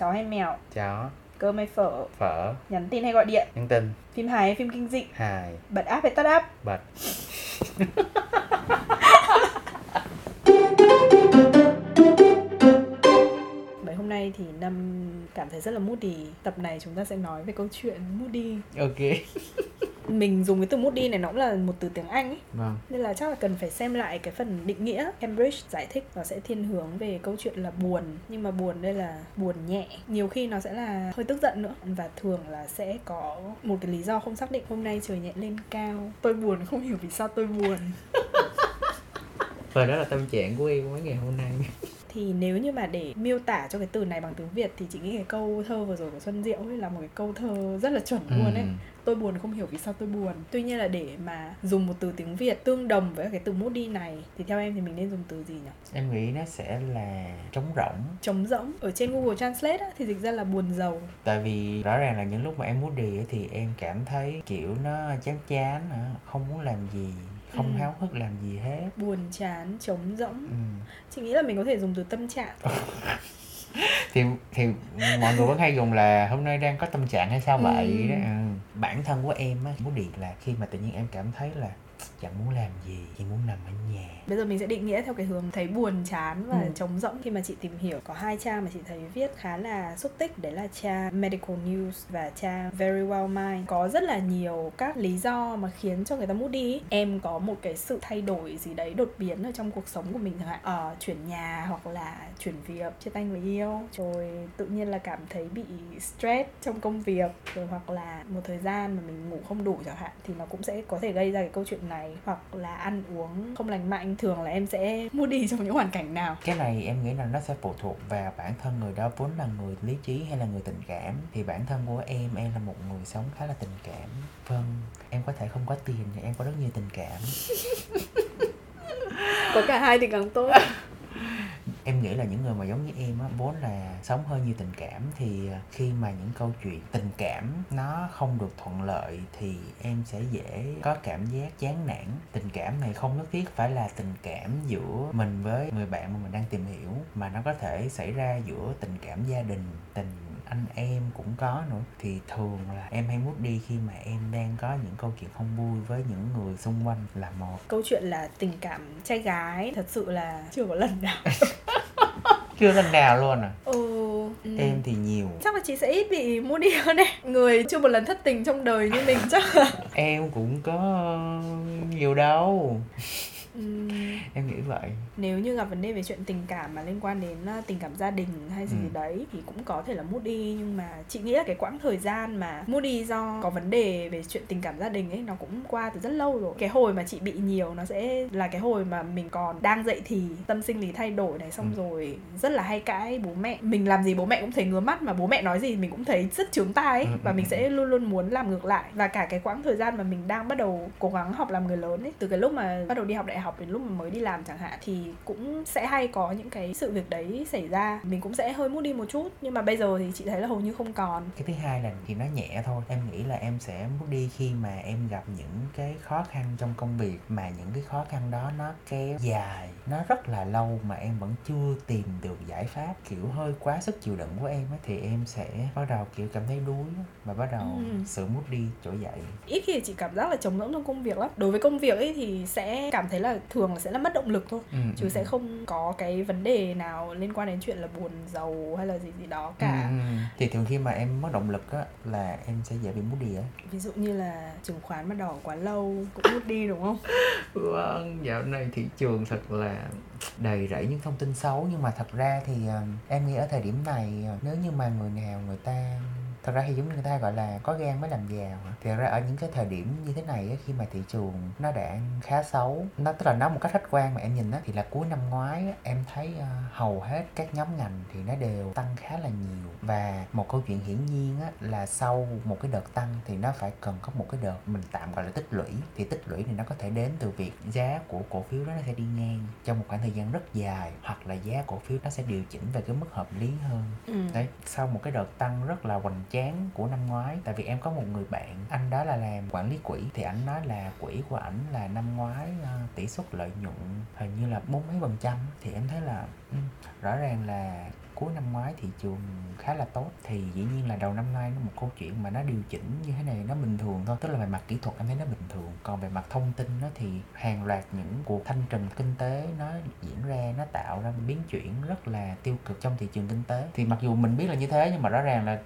chó hay mèo? Chó. Cơm hay phở? Phở. Nhắn tin hay gọi điện? Nhắn tin. Phim hài hay phim kinh dị? Hài. Bật app hay tắt app? Bật. Vậy hôm nay thì Năm cảm thấy rất là moody. Tập này chúng ta sẽ nói về câu chuyện moody. Ok Mình dùng cái từ moody này nó cũng là một từ tiếng Anh ấy vâng. Nên là chắc là cần phải xem lại cái phần định nghĩa Cambridge giải thích nó sẽ thiên hướng về câu chuyện là buồn Nhưng mà buồn đây là buồn nhẹ. Nhiều khi nó sẽ là hơi tức giận nữa. Và thường là sẽ có một cái lý do không xác định Hôm nay trời nhẹ lên cao. Tôi buồn không hiểu vì sao tôi buồn. Và đó là tâm trạng của em mấy ngày hôm nay thì nếu như mà để miêu tả cho cái từ này bằng tiếng Việt thì chị nghĩ cái câu thơ vừa rồi của Xuân Diệu ấy là một cái câu thơ rất là chuẩn luôn ấy. Ừ. Tôi buồn không hiểu vì sao tôi buồn. Tuy nhiên là để mà dùng một từ tiếng Việt tương đồng với cái từ moody này thì theo em thì mình nên dùng từ gì nhỉ? em nghĩ nó sẽ là trống rỗng Trống rỗng. Ở trên Google Translate á, thì dịch ra là buồn giàu. tại vì rõ ràng là những lúc mà em muốn đi thì em cảm thấy kiểu nó chán chán không muốn làm gì không Ừ. háo hức làm gì hết Buồn chán, trống rỗng. ừ. Chị nghĩ là mình có thể dùng từ tâm trạng. thì thì mọi người vẫn hay dùng là hôm nay đang có tâm trạng hay sao Ừ. vậy đó ừ. Bản thân của em á muốn điệt là khi mà tự nhiên em cảm thấy là chẳng muốn làm gì chỉ muốn nằm ở nhà Bây giờ mình sẽ định nghĩa theo cái hướng thấy buồn chán và Ừ. trống rỗng khi mà chị tìm hiểu có hai trang mà chị thấy viết khá là xúc tích đấy là trang Medical News và trang Very Well Mind có rất là nhiều các lý do mà khiến cho người ta moody ý. em có một cái sự thay đổi gì đấy đột biến ở trong cuộc sống của mình chẳng hạn ờ, chuyển nhà hoặc là chuyển việc chia tay người yêu rồi tự nhiên là cảm thấy bị stress trong công việc rồi hoặc là một thời gian mà mình ngủ không đủ chẳng hạn thì nó cũng sẽ có thể gây ra cái câu chuyện này. Hoặc là ăn uống không lành mạnh thường là em sẽ moody trong những hoàn cảnh nào. Cái này em nghĩ là nó sẽ phụ thuộc vào bản thân người đó vốn là người lý trí hay là người tình cảm. Thì bản thân của em em là một người sống khá là tình cảm. Vâng em có thể không có tiền nhưng em có rất nhiều tình cảm. Có cả hai thì càng tốt em nghĩ là những người mà giống như em á, vốn là sống hơi nhiều tình cảm thì à, khi mà những câu chuyện tình cảm nó không được thuận lợi thì em sẽ dễ có cảm giác chán nản. Tình cảm này không nhất thiết phải là tình cảm giữa mình với người bạn mà mình đang tìm hiểu, mà nó có thể xảy ra giữa tình cảm gia đình, tình anh em cũng có nữa. Thì thường là em hay mút đi khi mà em đang có những câu chuyện không vui với những người xung quanh là một. Câu chuyện là tình cảm trai gái thật sự là chưa có lần nào. Chưa lần nào luôn à? Ừ, ừ. em thì nhiều. Chắc là chị sẽ ít bị moody hơn đấy. Người chưa một lần thất tình trong đời như mình chắc là. Em cũng có nhiều đâu. Ừm, em nghĩ vậy nếu như gặp vấn đề về chuyện tình cảm mà liên quan đến uh, tình cảm gia đình hay gì Ừ. đấy thì cũng có thể là moody nhưng mà chị nghĩ là cái quãng thời gian mà moody do có vấn đề về chuyện tình cảm gia đình ấy nó cũng qua từ rất lâu rồi cái hồi mà chị bị nhiều nó sẽ là cái hồi mà mình còn đang dậy thì tâm sinh lý thay đổi này xong Ừ. rồi rất là hay cãi bố mẹ mình làm gì bố mẹ cũng thấy ngứa mắt mà bố mẹ nói gì mình cũng thấy rất chướng tai ấy Ừ, và ừ, mình ừ. sẽ luôn luôn muốn làm ngược lại và cả cái quãng thời gian mà mình đang bắt đầu cố gắng học làm người lớn ấy từ cái lúc mà bắt đầu đi học đại học đến lúc mà mới đi làm chẳng hạn thì cũng sẽ hay có những cái sự việc đấy xảy ra. Mình cũng sẽ hơi mút đi một chút nhưng mà bây giờ thì chị thấy là hầu như không còn. Cái thứ hai là thì nó nhẹ thôi em nghĩ là em sẽ muốn đi khi mà em gặp những cái khó khăn trong công việc mà những cái khó khăn đó nó kéo dài nó rất là lâu mà em vẫn chưa tìm được giải pháp kiểu hơi quá sức chịu đựng của em ấy, thì em sẽ bắt đầu kiểu cảm thấy đuối và bắt đầu Ừ. sự mút đi trỗi dậy. Ít khi chị cảm giác là trống rỗng trong công việc lắm. Đối với công việc ấy thì sẽ cảm thấy là thường là sẽ là mất động lực thôi. Ừ, chứ ừ, sẽ ừ. không có cái vấn đề nào liên quan đến chuyện là buồn giàu hay là gì gì đó cả Ừ, ừ. thì thường khi mà em mất động lực á là em sẽ dễ bị mút đi á ví dụ như là chứng khoán mà đỏ quá lâu cũng mút đi đúng không Vâng, dạo này thị trường thật là đầy rẫy những thông tin xấu nhưng mà thật ra thì ờ, em nghĩ ở thời điểm này ờ, nếu như mà người nào người ta thật ra thì giống như người ta gọi là có gan mới làm giàu. Thì thật ra ở những cái thời điểm như thế này á, khi mà thị trường nó đã khá xấu nó tức là nói một cách khách quan mà em nhìn á thì là cuối năm ngoái em thấy ờ, hầu hết các nhóm ngành thì nó đều tăng khá là nhiều. Và một câu chuyện hiển nhiên á là sau một cái đợt tăng thì nó phải cần có một cái đợt mình tạm gọi là tích lũy. Thì tích lũy thì nó có thể đến từ việc giá của cổ phiếu đó nó sẽ đi ngang trong một khoảng thời gian rất dài hoặc là giá cổ phiếu nó sẽ điều chỉnh về cái mức hợp lý hơn. Ừ. đấy sau một cái đợt tăng rất là hoành chán của năm ngoái. Tại vì em có một người bạn anh đó là làm quản lý quỹ thì anh nói là quỹ của ảnh là năm ngoái uh, tỷ suất lợi nhuận hình như là bốn mấy phần trăm. Thì em thấy là um, rõ ràng là cuối năm ngoái thị trường khá là tốt. Thì dĩ nhiên là đầu năm nay nó một câu chuyện mà nó điều chỉnh như thế này nó bình thường thôi. Tức là về mặt kỹ thuật em thấy nó bình thường. Còn về mặt thông tin nó thì hàng loạt những cuộc thanh trừng kinh tế nó diễn ra nó tạo ra biến chuyển rất là tiêu cực trong thị trường kinh tế. Thì mặc dù mình biết là như thế nhưng mà rõ ràng là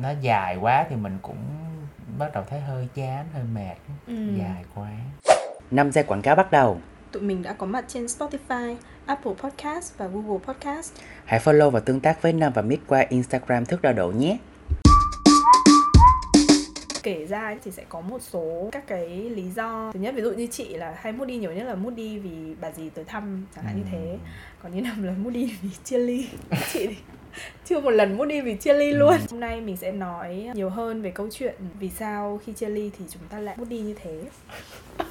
nó dài quá thì mình cũng bắt đầu thấy hơi chán hơi mệt Ừ. dài quá 5 giây quảng cáo bắt đầu. Tụi mình đã có mặt trên Spotify, Apple Podcast và Google Podcast. Hãy follow và tương tác với Nam và Mít qua Instagram thức đo độ nhé. kể ra thì sẽ có một số các cái lý do thứ nhất ví dụ như chị là hay mood đi nhiều nhất là mood đi vì bà dì tới thăm chẳng hạn như thế còn như năm là mood đi vì chia ly chị thì chưa một lần mood đi vì chia ly luôn. Hôm nay mình sẽ nói nhiều hơn về câu chuyện vì sao khi chia ly thì chúng ta lại mood đi như thế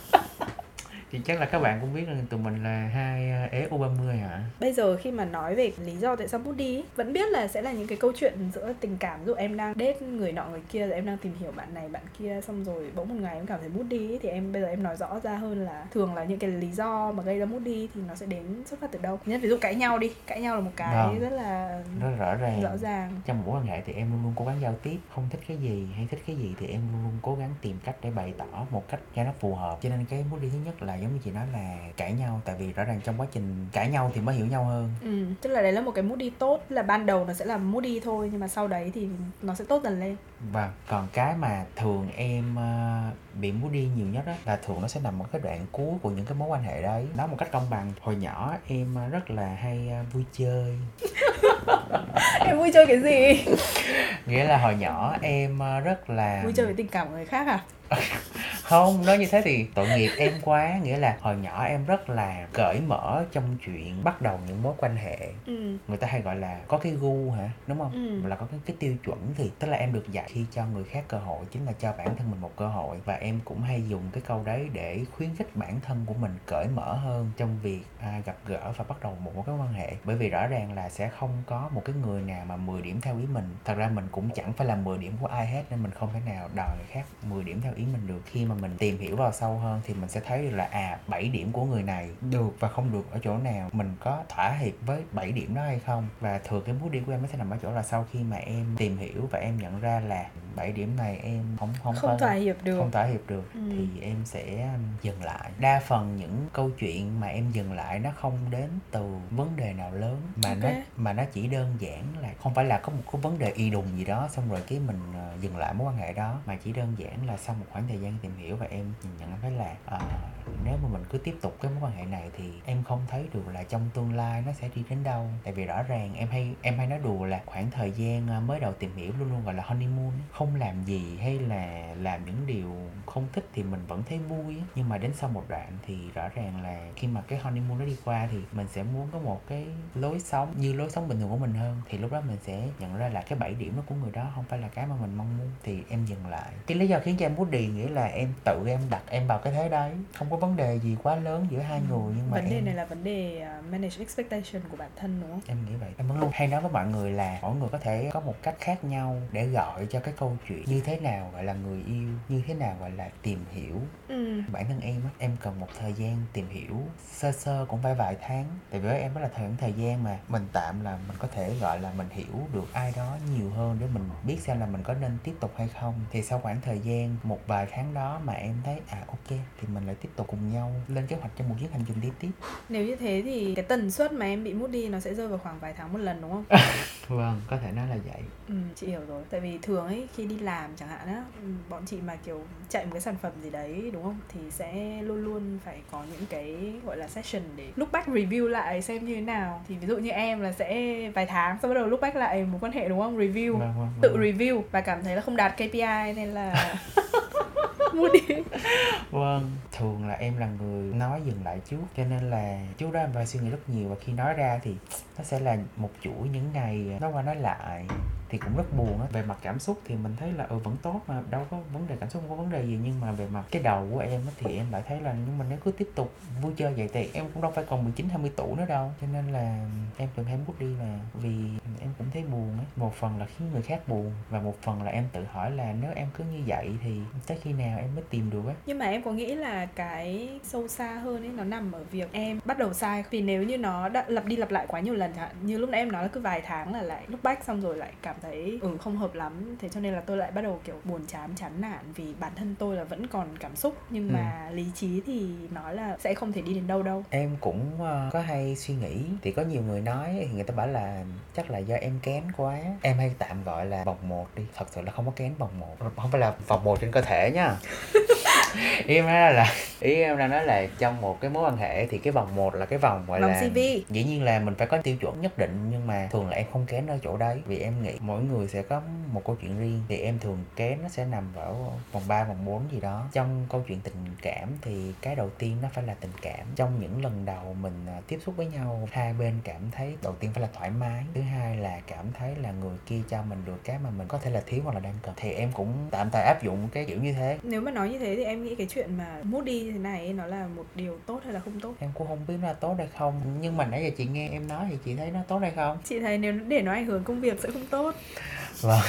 thì chắc là các bạn cũng biết là tụi mình là hai ờ, ế U30 hả? Bây giờ khi mà nói về lý do tại sao mood đi vẫn biết là sẽ là những cái câu chuyện giữa tình cảm ví dụ em đang date người nọ người kia rồi em đang tìm hiểu bạn này bạn kia xong rồi bỗng một ngày em cảm thấy mood đi thì em bây giờ em nói rõ ra hơn là thường là những cái lý do mà gây ra mood đi thì nó sẽ đến xuất phát từ đâu. Nhất ví dụ cãi nhau đi cãi nhau là một cái Vâng. rất là rất rõ ràng. rõ ràng. Trong mối quan hệ thì em luôn luôn cố gắng giao tiếp không thích cái gì hay thích cái gì thì em luôn luôn cố gắng tìm cách để bày tỏ một cách cho nó phù hợp. Cho nên cái mối đi thứ nhất là giống như chị nói là cãi nhau tại vì rõ ràng trong quá trình cãi nhau thì mới hiểu nhau hơn. Ừ, tức là đấy là một cái mood đi tốt là ban đầu nó sẽ là mood đi thôi nhưng mà sau đấy thì nó sẽ tốt dần lên. Và còn cái mà thường em ờ, bị muốn đi nhiều nhất đó là thường nó sẽ nằm ở cái đoạn cuối của những cái mối quan hệ đấy. Nói một cách công bằng hồi nhỏ em ờ, rất là hay ờ, vui chơi. Em vui chơi cái gì? Nghĩa là hồi nhỏ em rất là vui chơi với tình cảm của người khác à không nói như thế thì tội nghiệp em quá nghĩa là hồi nhỏ em rất là cởi mở trong chuyện bắt đầu những mối quan hệ. Ừ. Người ta hay gọi là có cái gu hả đúng không? Ừ. là có cái, cái tiêu chuẩn thì tức là em được dạy khi cho người khác cơ hội chính là cho bản thân mình một cơ hội. Và em cũng hay dùng cái câu đấy để khuyến khích bản thân của mình cởi mở hơn trong việc à, gặp gỡ và bắt đầu một mối quan hệ. Bởi vì rõ ràng là sẽ không có một cái người nào mà 10 điểm theo ý mình. Thật ra mình cũng chẳng phải là 10 điểm của ai hết nên mình không thể nào đòi người khác 10 điểm theo ý mình được. Khi mà mình tìm hiểu vào sâu hơn thì mình sẽ thấy được là à 7 điểm của người này được và không được ở chỗ nào. Mình có thỏa hiệp với 7 điểm đó hay không? Và thường cái bước đi của em nó sẽ nằm ở chỗ là sau khi mà em tìm hiểu và em nhận ra là 7 điểm này em không không không thỏa hiệp được. không thỏa hiệp được Ừ. thì em sẽ um, dừng lại. Đa phần những câu chuyện mà em dừng lại nó không đến từ vấn đề nào lớn mà nó Ok. mà nó chỉ đơn giản là không phải là có một cái vấn đề y đùng gì đó xong rồi cái mình ờ, dừng lại mối quan hệ đó mà chỉ đơn giản là sau một khoảng thời gian tìm hiểu và em nhận thấy là uh, nếu mà mình cứ tiếp tục cái mối quan hệ này thì em không thấy được là trong tương lai nó sẽ đi đến đâu. Tại vì rõ ràng em hay em hay nói đùa là khoảng thời gian ờ, mới đầu tìm hiểu luôn luôn gọi là honeymoon không làm gì hay là làm những điều không thích thì mình vẫn thấy vui nhưng mà đến sau một đoạn thì rõ ràng là khi mà cái honeymoon nó đi qua thì mình sẽ muốn có một cái lối sống như lối sống bình thường của mình hơn. Thì lúc đó mình sẽ nhận ra là cái bảy điểm đó của người đó không phải là cái mà mình mong muốn. Thì em dừng lại. Cái lý do khiến cho em muốn đi nghĩa là em tự em đặt em vào cái thế đấy không có vấn đề gì quá lớn giữa hai người nhưng mà vấn đề em này là vấn đề uh, manage expectation của bản thân đúng không? Em nghĩ vậy. Em vẫn luôn hay nói với mọi người là mỗi người có thể có một cách khác nhau để gọi cho cái câu chuyện như thế nào gọi là người yêu như thế nào gọi là tìm hiểu. Ừ. Bản thân em á em cần một thời gian tìm hiểu sơ sơ cũng phải vài tháng. Tại vì với em đó là thời thời gian mà mình tạm là mình có thể gọi là mình hiểu được ai đó nhiều hơn để mình biết xem là mình có nên tiếp tục hay không. Thì sau khoảng thời gian một vài tháng đó mà em thấy à ok thì mình lại tiếp tục cùng nhau lên kế hoạch cho một chuyến hành trình đi tiếp. Nếu như thế thì cái tần suất mà em bị mood đi nó sẽ rơi vào khoảng vài tháng một lần đúng không? Vâng có thể nói là vậy. Ừ chị hiểu rồi. Tại vì thường ấy khi đi làm chẳng hạn á bọn chị mà kiểu chạy một cái sản phẩm gì đấy đúng không? Thì sẽ luôn luôn phải có những cái gọi là session để look back review lại xem như thế nào. Thì ví dụ như em là sẽ vài tháng sau bắt đầu look back lại một quan hệ đúng không? Review Vâng, vâng, tự vâng. review và cảm thấy là không đạt KPI nên là mua đi. Vâng, thường là em là người nói dừng lại trước Cho nên là trước đó em phải suy nghĩ rất nhiều Và khi nói ra thì nó sẽ là một chuỗi những ngày nói qua nói lại. Thì cũng rất buồn á. Về mặt cảm xúc thì mình thấy là ừ vẫn tốt mà Đâu có vấn đề cảm xúc không có vấn đề gì. Nhưng mà về mặt cái đầu của em á, thì em lại thấy là Nhưng mà nếu cứ tiếp tục vui chơi vậy thì em cũng đâu phải còn 19 20 tuổi nữa đâu. Cho nên là em từng hay bước đi mà. Vì em cũng thấy buồn á. Một phần là khiến người khác buồn Và một phần là em tự hỏi là nếu em cứ như vậy thì tới khi nào em mới tìm được á. Nhưng mà em có nghĩ là cái sâu xa hơn ấy nó nằm ở việc em bắt đầu sai vì nếu như nó đã lặp đi lặp lại quá nhiều lần chẳng hạn như lúc nãy em nói là cứ vài tháng là lại lúc back xong rồi lại cảm thấy ừ không hợp lắm. Thế cho nên là tôi lại bắt đầu kiểu buồn chán chán nản vì bản thân tôi là vẫn còn cảm xúc. Nhưng Ừ. mà lý trí thì nói là sẽ không thể đi đến đâu đâu. Em cũng ờ, có hay suy nghĩ. Thì có nhiều người nói thì người ta bảo là chắc là do em kén quá. Em hay tạm gọi là vòng một đi. Thật sự là không có kén vòng một. Không phải là vòng một trên cơ thể nha ý em nói là ý em đang nói là trong một cái mối quan hệ thì cái vòng một là cái vòng gọi Vòng là CV. dĩ nhiên là mình phải có tiêu chuẩn nhất định nhưng mà thường là em không kén ở chỗ đấy. Vì em nghĩ mỗi người sẽ có một câu chuyện riêng thì em thường kén nó sẽ nằm ở vòng 3, vòng 4 gì đó. Trong câu chuyện tình cảm thì cái đầu tiên nó phải là tình cảm. Trong những lần đầu mình à, tiếp xúc với nhau hai bên cảm thấy đầu tiên phải là thoải mái thứ hai là cảm thấy là người kia cho mình được cái mà mình có thể là thiếu hoặc là đang cần. Thì em cũng tạm thời áp dụng cái kiểu như thế. Nếu mà nói như thế thì em nghĩ cái chuyện mà moody như thế này ấy, nó là một điều tốt hay là không tốt? Em cũng không biết là tốt hay không nhưng mà nãy giờ chị nghe em nói thì chị thấy nó tốt hay không? Chị thấy nếu để nó ảnh hưởng công việc sẽ không tốt vâng.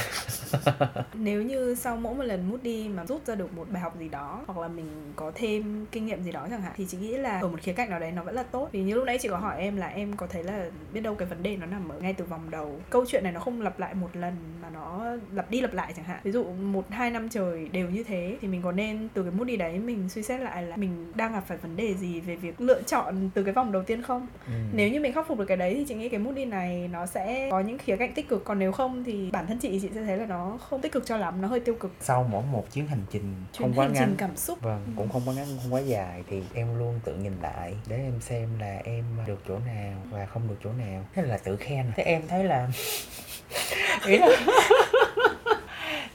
Nếu như sau mỗi một lần moody mà rút ra được một bài học gì đó hoặc là mình có thêm kinh nghiệm gì đó chẳng hạn thì chị nghĩ là ở một khía cạnh nào đấy nó vẫn là tốt. Vì như lúc nãy chị có hỏi em là em có thấy là biết đâu cái vấn đề nó nằm ở ngay từ vòng đầu. Câu chuyện này nó không lặp lại một lần mà nó lặp đi lặp lại chẳng hạn. Ví dụ một hai năm trời đều như thế thì mình có nên từ cái moody đấy mình suy xét lại là mình đang gặp phải vấn đề gì về việc lựa chọn từ cái vòng đầu tiên không? Ừ. nếu như mình khắc phục được cái đấy thì chị nghĩ cái moody này nó sẽ có những khía cạnh tích cực. Còn nếu không thì bản thân chị chị sẽ thấy là nó không tích cực cho lắm nó hơi tiêu cực. Sau mỗi một chuyến hành trình chuyến không quá hành ngắn trình cảm xúc. vâng cũng không quá ngắn không quá dài thì em luôn tự nhìn lại để em xem là em được chỗ nào và không được chỗ nào. Thế là tự khen. Thế em thấy là ý là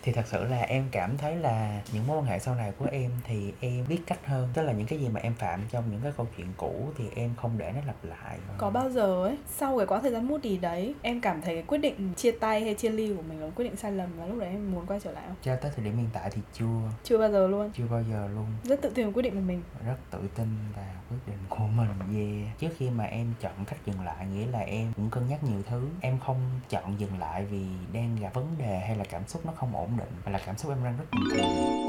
thì thật sự là em cảm thấy là những mối quan hệ sau này của em thì em biết cách hơn. Tức là những cái gì mà em phạm trong những cái câu chuyện cũ thì em không để nó lặp lại. Có bao giờ ấy sau cái quãng thời gian moody đấy em cảm thấy cái quyết định chia tay hay chia ly của mình là quyết định sai lầm và lúc đấy em muốn quay trở lại không? Cho tới thời điểm hiện tại thì chưa. Chưa bao giờ luôn. Chưa bao giờ luôn. Rất tự tin quyết định của mình. Rất tự tin vào quyết định của mình về trước khi mà em chọn cách dừng lại nghĩa là em cũng cân nhắc nhiều thứ. Em không chọn dừng lại vì đang gặp vấn đề hay là cảm xúc nó không ổn định mà là cảm xúc em đang rất bình thường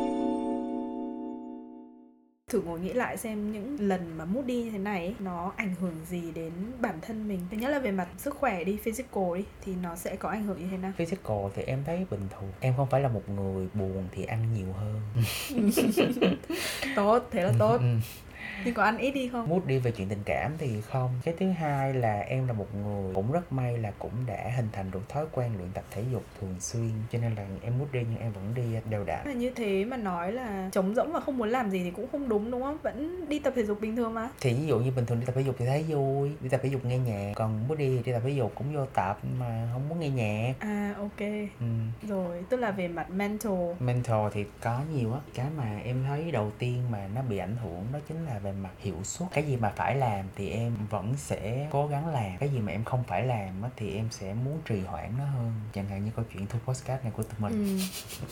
thử ngồi nghĩ lại xem những lần mà moody như thế này ấy, nó ảnh hưởng gì đến bản thân mình. Thứ nhất là về mặt sức khỏe đi physical đi thì nó sẽ có ảnh hưởng như thế nào? Physical thì em thấy bình thường. Em không phải là một người buồn thì ăn nhiều hơn. Tốt thế là tốt. Ừ. nhưng có ăn ít đi không? Mút đi về chuyện tình cảm thì không. Cái thứ hai là em là một người cũng rất may là cũng đã hình thành được thói quen luyện tập thể dục thường xuyên Cho nên là em mút đi nhưng em vẫn đi đều đặn. Là như thế mà nói là trống rỗng và không muốn làm gì thì cũng không đúng đúng không? Vẫn đi tập thể dục bình thường mà. Thì ví dụ như bình thường đi tập thể dục thì thấy vui Đi tập thể dục nghe nhạc Còn mút đi thì đi tập thể dục cũng vô tập mà không muốn nghe nhạc. À ok. Ừ. rồi tức là về mặt mental. Mental thì có nhiều á. Cái mà em thấy đầu tiên mà nó bị ảnh hưởng đó chính là về mặt hiệu suất Cái gì mà phải làm thì em vẫn sẽ cố gắng làm Cái gì mà em không phải làm á thì em sẽ muốn trì hoãn nó hơn. Chẳng hạn như câu chuyện thu podcast này của tụi mình.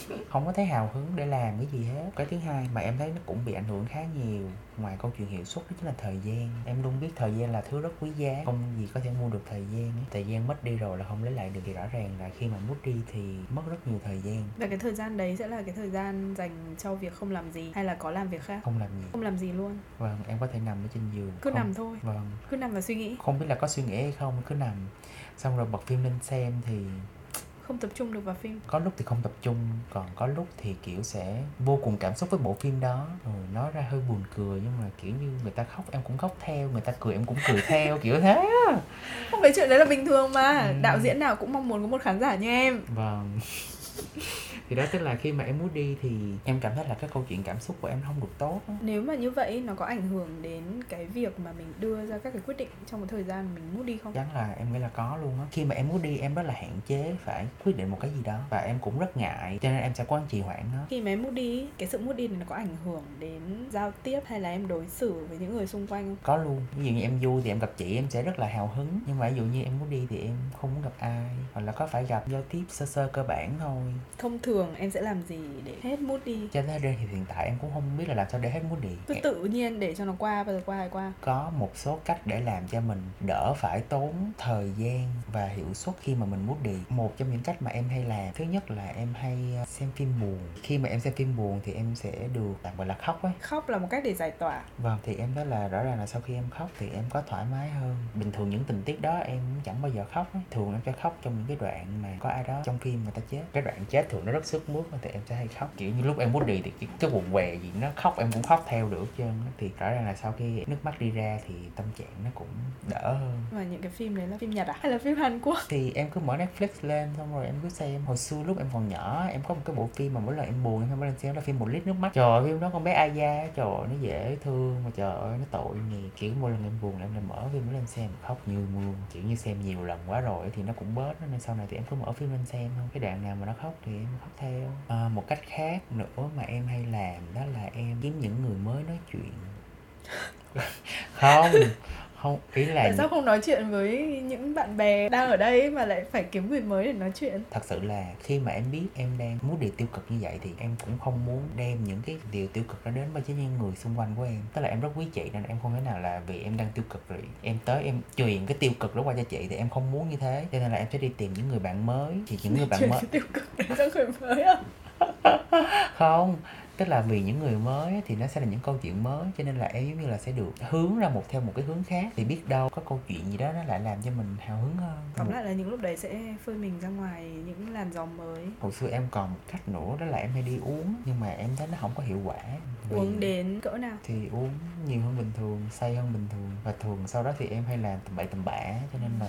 Ừ. Không có thấy hào hứng để làm cái gì hết. Cái thứ hai mà em thấy nó cũng bị ảnh hưởng khá nhiều Ngoài câu chuyện hiệu suất đó chính là thời gian. Em luôn biết thời gian là thứ rất quý giá. Không gì có thể mua được thời gian ấy. Thời gian mất đi rồi là không lấy lại được Thì rõ ràng là khi mà mất đi thì mất rất nhiều thời gian. Và cái thời gian đấy sẽ là cái thời gian dành cho việc không làm gì hay là có làm việc khác? Không làm gì. Không làm gì luôn. Vâng, em có thể nằm ở trên giường. Cứ không, nằm thôi. Vâng, cứ nằm và suy nghĩ. Không biết là có suy nghĩ hay không. Cứ nằm. Xong rồi bật phim lên xem thì không tập trung được vào phim. Có lúc thì không tập trung còn có lúc thì kiểu sẽ vô cùng cảm xúc với bộ phim đó. Rồi nói ra hơi buồn cười nhưng mà kiểu như người ta khóc em cũng khóc theo người ta cười em cũng cười theo kiểu thế không cái chuyện đấy là bình thường mà. Ừ. đạo diễn nào cũng mong muốn có một khán giả như em. Vâng thì đó tức là khi mà em muốn đi thì em cảm thấy là cái câu chuyện cảm xúc của em không được tốt nếu mà như vậy nó có ảnh hưởng đến cái việc mà mình đưa ra các cái quyết định trong một thời gian mình muốn đi không? Chắc là em nghĩ là có luôn á. Khi mà em muốn đi em rất là hạn chế phải quyết định một cái gì đó và em cũng rất ngại cho nên em sẽ có trì hoãn nó. Khi mà em mood đi cái sự mood đi này nó có ảnh hưởng đến giao tiếp hay là em đối xử với những người xung quanh không? Có luôn. Ví dụ như em vui thì em gặp chị em sẽ rất là hào hứng. Nhưng mà ví dụ như em muốn đi thì em không muốn gặp ai. Hoặc là có phải gặp giao tiếp sơ sơ cơ bản thôi. Thông thường thường em sẽ làm gì để hết mood đi? Cho tới đây thì hiện tại em cũng không biết là làm sao để hết mood đi. Cứ tự nhiên để cho nó qua bao giờ qua thì qua. Có một số cách để làm cho mình đỡ phải tốn thời gian và hiệu suất khi mà mình muốn đi. Một trong những cách mà em hay làm thứ nhất là em hay ờ, xem phim buồn. Khi mà em xem phim buồn thì em sẽ được tạm gọi là khóc ấy. Khóc là một cách để giải tỏa. Vâng thì em nói là rõ ràng là sau khi em khóc thì em có thoải mái hơn. Bình thường những tình tiết đó em chẳng bao giờ khóc ấy. thường em sẽ khóc trong những cái đoạn mà có ai đó trong phim người ta chết. Cái đoạn chết thường nó rất sức mướt thì em sẽ hay khóc. Kiểu như lúc em muốn đi thì cái, cái quần què gì nó khóc em cũng khóc theo được chứ. Thì rõ ràng là sau khi nước mắt đi ra thì tâm trạng nó cũng đỡ hơn. Và những cái phim đấy là phim nhật à? Hay là phim hàn quốc? Thì em cứ mở Netflix lên xong rồi em cứ xem. Hồi xưa lúc em còn nhỏ em có một cái bộ phim mà mỗi lần em buồn em mở lên xem là phim một lít nước mắt. Trời ơi, phim đó con bé Aya trời ơi, nó dễ thương mà trời ơi nó tội nghiệp. Kiểu mỗi lần em buồn em lại mở phim đó lên xem khóc như mưa. Kiểu như xem nhiều lần quá rồi thì nó cũng bớt nên sau này thì em cứ mở phim lên xem thôi. Cái đoạn nào mà nó khóc thì em khóc theo. À, một cách khác nữa mà em hay làm đó là em kiếm những người mới nói chuyện. Không không ý là tại sao không nói chuyện với những bạn bè đang ở đây mà lại phải kiếm người mới để nói chuyện? Thật sự là khi mà em biết em đang muốn điều tiêu cực như vậy thì em cũng không muốn đem những cái điều tiêu cực đó đến với những người xung quanh của em. Tức là em rất quý chị nên em không thể nào là vì em đang tiêu cực rồi em tới em truyền cái tiêu cực đó qua cho chị thì em không muốn như thế. Cho nên là em sẽ đi tìm những người bạn mới. Thì những người bạn mới tiêu cực cho người mới à? Không tức là vì những người mới thì nó sẽ là những câu chuyện mới cho nên là em giống như là sẽ được hướng ra một theo một cái hướng khác. Thì biết đâu có câu chuyện gì đó nó lại làm cho mình hào hứng hơn. Tóm lại là những lúc đấy sẽ phơi mình ra ngoài những làn gió mới. Hồi xưa em còn một cách nữa đó là em hay đi uống nhưng mà em thấy nó không có hiệu quả. Vì- uống đến cỡ nào? Thì uống nhiều hơn bình thường say hơn bình thường. Và thường sau đó thì em hay làm tầm bậy tầm bạ cho nên là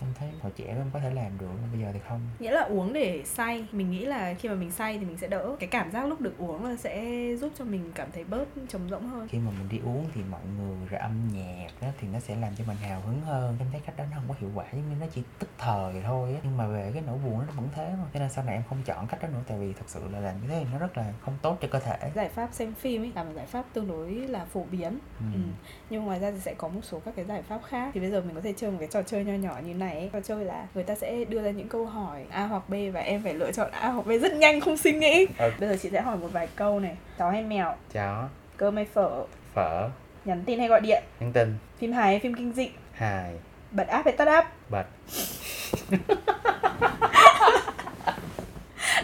em thấy hồi trẻ em có thể làm được nhưng bây giờ thì không. Nghĩa là uống để say. Mình nghĩ là khi mà mình say thì mình sẽ đỡ cái cảm giác lúc được uống là sẽ giúp cho mình cảm thấy bớt trống rỗng hơn khi mà mình đi uống thì mọi người rồi âm nhạc đó thì nó sẽ làm cho mình hào hứng hơn em thấy cách đó nó không có hiệu quả nhưng nó chỉ tức thời thôi á nhưng mà về cái nỗi buồn nó vẫn thế mà cho nên sau này em không chọn cách đó nữa tại vì thật sự là làm như thế thì nó rất là không tốt cho cơ thể giải pháp xem phim ấy là một giải pháp tương đối là phổ biến ừ. Ừ. nhưng ngoài ra thì sẽ có một số các cái giải pháp khác thì bây giờ mình có thể chơi một cái trò chơi nho nhỏ như này ấy. trò chơi là người ta sẽ đưa ra những câu hỏi a hoặc b và em phải lựa chọn a hoặc b rất nhanh không suy nghĩ Ừ. bây giờ chị sẽ hỏi một vài câu này chó hay mèo? Chó. Cơm hay phở? Phở. Nhắn tin hay gọi điện? Nhắn tin. Phim hài hay phim kinh dị? Hài. Bật app hay tắt app? Bật.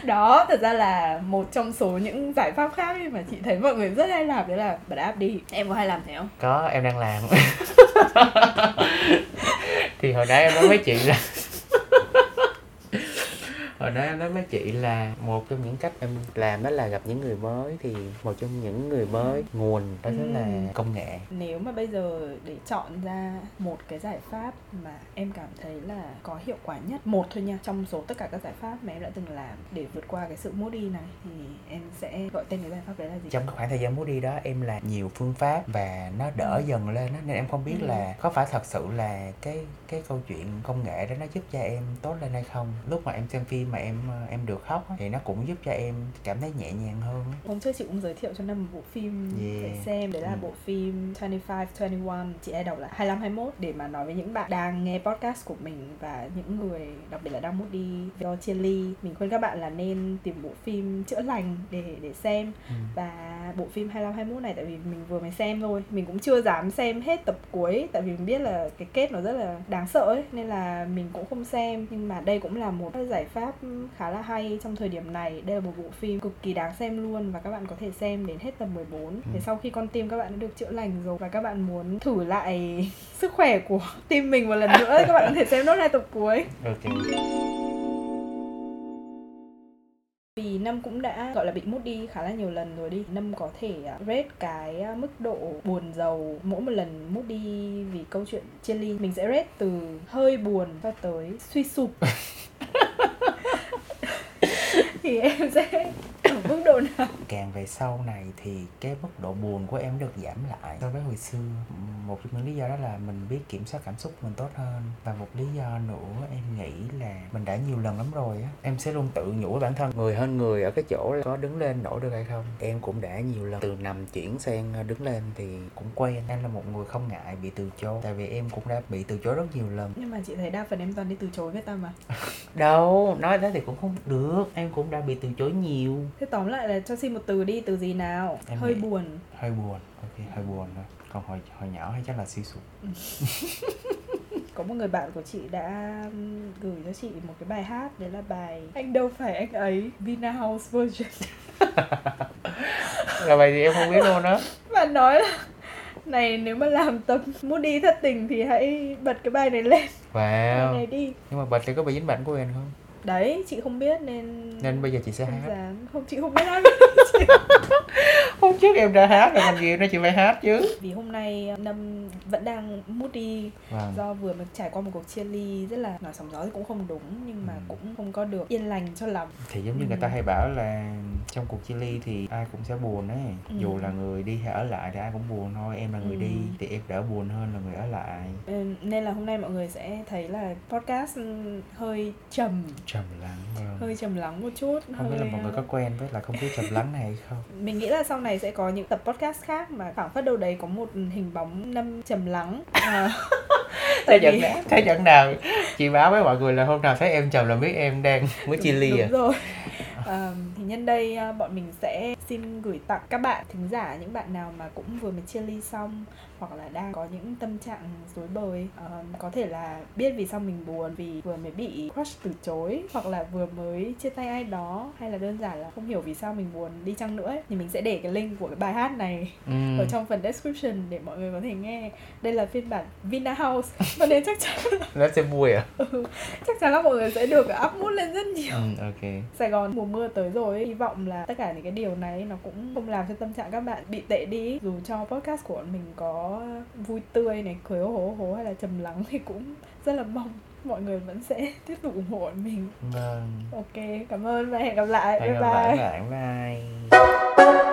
Đó thật ra là một trong số những giải pháp khác ấy mà chị thấy mọi người rất hay làm đấy là bật app đi. Em có hay làm thế không? Có em đang làm. Thì hồi nãy em nói với chị là hồi nãy em nói với chị là một trong những cách em làm đó là gặp những người mới thì một trong những người mới nguồn đó chính là Ừ. công nghệ nếu mà bây giờ để chọn ra một cái giải pháp mà em cảm thấy là có hiệu quả nhất một thôi nha trong số tất cả các giải pháp mà em đã từng làm để vượt qua cái sự moody này thì em sẽ gọi tên cái giải pháp đấy là gì trong khoảng thời gian muốn đi đó em làm nhiều phương pháp và nó đỡ Ừ. dần lên đó, nên em không biết Ừ. là có phải thật sự là cái cái câu chuyện công nghệ đó nó giúp cho em tốt lên hay không lúc mà em xem phim mà em ờ, em được khóc á, thì nó cũng giúp cho em cảm thấy nhẹ nhàng hơn hôm trước chị cũng giới thiệu cho năm một bộ phim Yeah. để xem đấy là Ừ. bộ phim 25 21 chị hay đọc là 25 21 để mà nói với những bạn đang nghe podcast của mình và những người đặc biệt là đang moody do chia ly mình khuyên các bạn là nên tìm bộ phim chữa lành để để xem ừ. và bộ phim 25 21 này tại vì mình vừa mới xem thôi mình cũng chưa dám xem hết tập cuối tại vì mình biết là cái kết nó rất là đáng sợ ấy nên là mình cũng không xem nhưng mà đây cũng là một giải pháp khá là hay trong thời điểm này. Đây là một bộ phim cực kỳ đáng xem luôn và các bạn có thể xem đến hết tập 14 để sau khi con tim các bạn đã được chữa lành rồi và các bạn muốn thử lại sức khỏe của tim mình một lần nữa các bạn có thể xem nốt hai tập cuối. Ok. Vì Năm cũng đã gọi là bị mút đi khá là nhiều lần rồi đi. Năm có thể à, rate cái à, mức độ buồn giàu mỗi một lần mút đi vì câu chuyện chia ly. Mình sẽ rate từ hơi buồn cho tới suy sụp Thì em sẽ ở mức độ nào? càng về sau này thì cái mức độ buồn của em được giảm lại. So với hồi xưa một trong những lý do đó là mình biết kiểm soát cảm xúc mình tốt hơn. Và một lý do nữa em nghĩ là mình đã nhiều lần lắm rồi á. Em sẽ luôn tự nhủ với bản thân người hơn người ở cái chỗ có đứng lên nổi được hay không? Em cũng đã nhiều lần từ nằm chuyển sang đứng lên thì cũng quen. Em là một người không ngại bị từ chối tại vì em cũng đã bị từ chối rất nhiều lần. Nhưng mà chị thấy đa phần em toàn đi từ chối với tâm mà. Đâu nói thế thì cũng không được. Em cũng đã bị từ chối nhiều. Thế tóm lại là cho xin một từ đi từ gì nào? Em hơi nghĩ- buồn. hơi buồn ok hơi buồn thôi. Còn hồi hồi nhỏ hay chắc là suy sụp. Có một người bạn của chị đã gửi cho chị một cái bài hát đấy là bài anh đâu phải anh ấy Vina House version là bài gì em không biết luôn đó và nói là này nếu mà làm tâm moody thất tình thì hãy bật cái bài này lên. Bài wow này đi. Nhưng mà bật thì có bị dính bảnh của em không đấy chị không biết nên nên bây giờ chị sẽ hát. dám. Không chị không biết hát. Hôm trước em đã hát rồi còn gì nữa chị phải hát chứ. Vì hôm nay Nâm vẫn đang moody vâng. Do vừa mới trải qua một cuộc chia ly rất là nói sóng gió thì cũng không đúng nhưng mà Ừ. cũng không có được yên lành cho lắm. Thì giống như người ta hay bảo là trong cuộc chia ly thì ai cũng sẽ buồn ấy. Ừ. dù là người đi hay ở lại thì ai cũng buồn thôi em là người Ừ. đi thì em đỡ buồn hơn là người ở lại. Ừ, nên là hôm nay mọi người sẽ thấy là podcast hơi trầm. Trầm lắng vâng. hơi trầm lắng một chút không biết là hơi, mọi người có ờ, quen với là không khí trầm lắng này hay không? Mình nghĩ là sau này sẽ có những tập podcast khác mà phảng phất đâu đấy có một hình bóng nâm trầm lắng. À, thế vì- nào thế dẫn nào? Chị báo với mọi người là hôm nào thấy em trầm là biết em đang mới chia ly đúng à rồi À, thì nhân đây à, bọn mình sẽ xin gửi tặng các bạn thính giả những bạn nào mà cũng vừa mới chia ly xong hoặc là đang có những tâm trạng rối bời Ờ, có thể là biết vì sao mình buồn vì vừa mới bị crush từ chối hoặc là vừa mới chia tay ai đó hay là đơn giản là không hiểu vì sao mình buồn đi chăng nữa ấy. thì mình sẽ để cái link của cái bài hát này ừ. ở trong phần description để mọi người có thể nghe đây là phiên bản Vina House và nên chắc chắn nó sẽ vui à chắc chắn là mọi người sẽ được up mood lên rất nhiều ừ, ok Sài Gòn mùa mưa tới rồi ấy. hy vọng là tất cả những cái điều này nó cũng không làm cho tâm trạng các bạn bị tệ đi dù cho podcast của bọn mình có vui tươi này cười hố hố hay là trầm lắng thì cũng rất là mong mọi người vẫn sẽ tiếp tục ủng hộ bọn mình. Vâng. Ok cảm ơn và hẹn gặp lại. Hẹn bye gặp lại bye. các bạn. Bye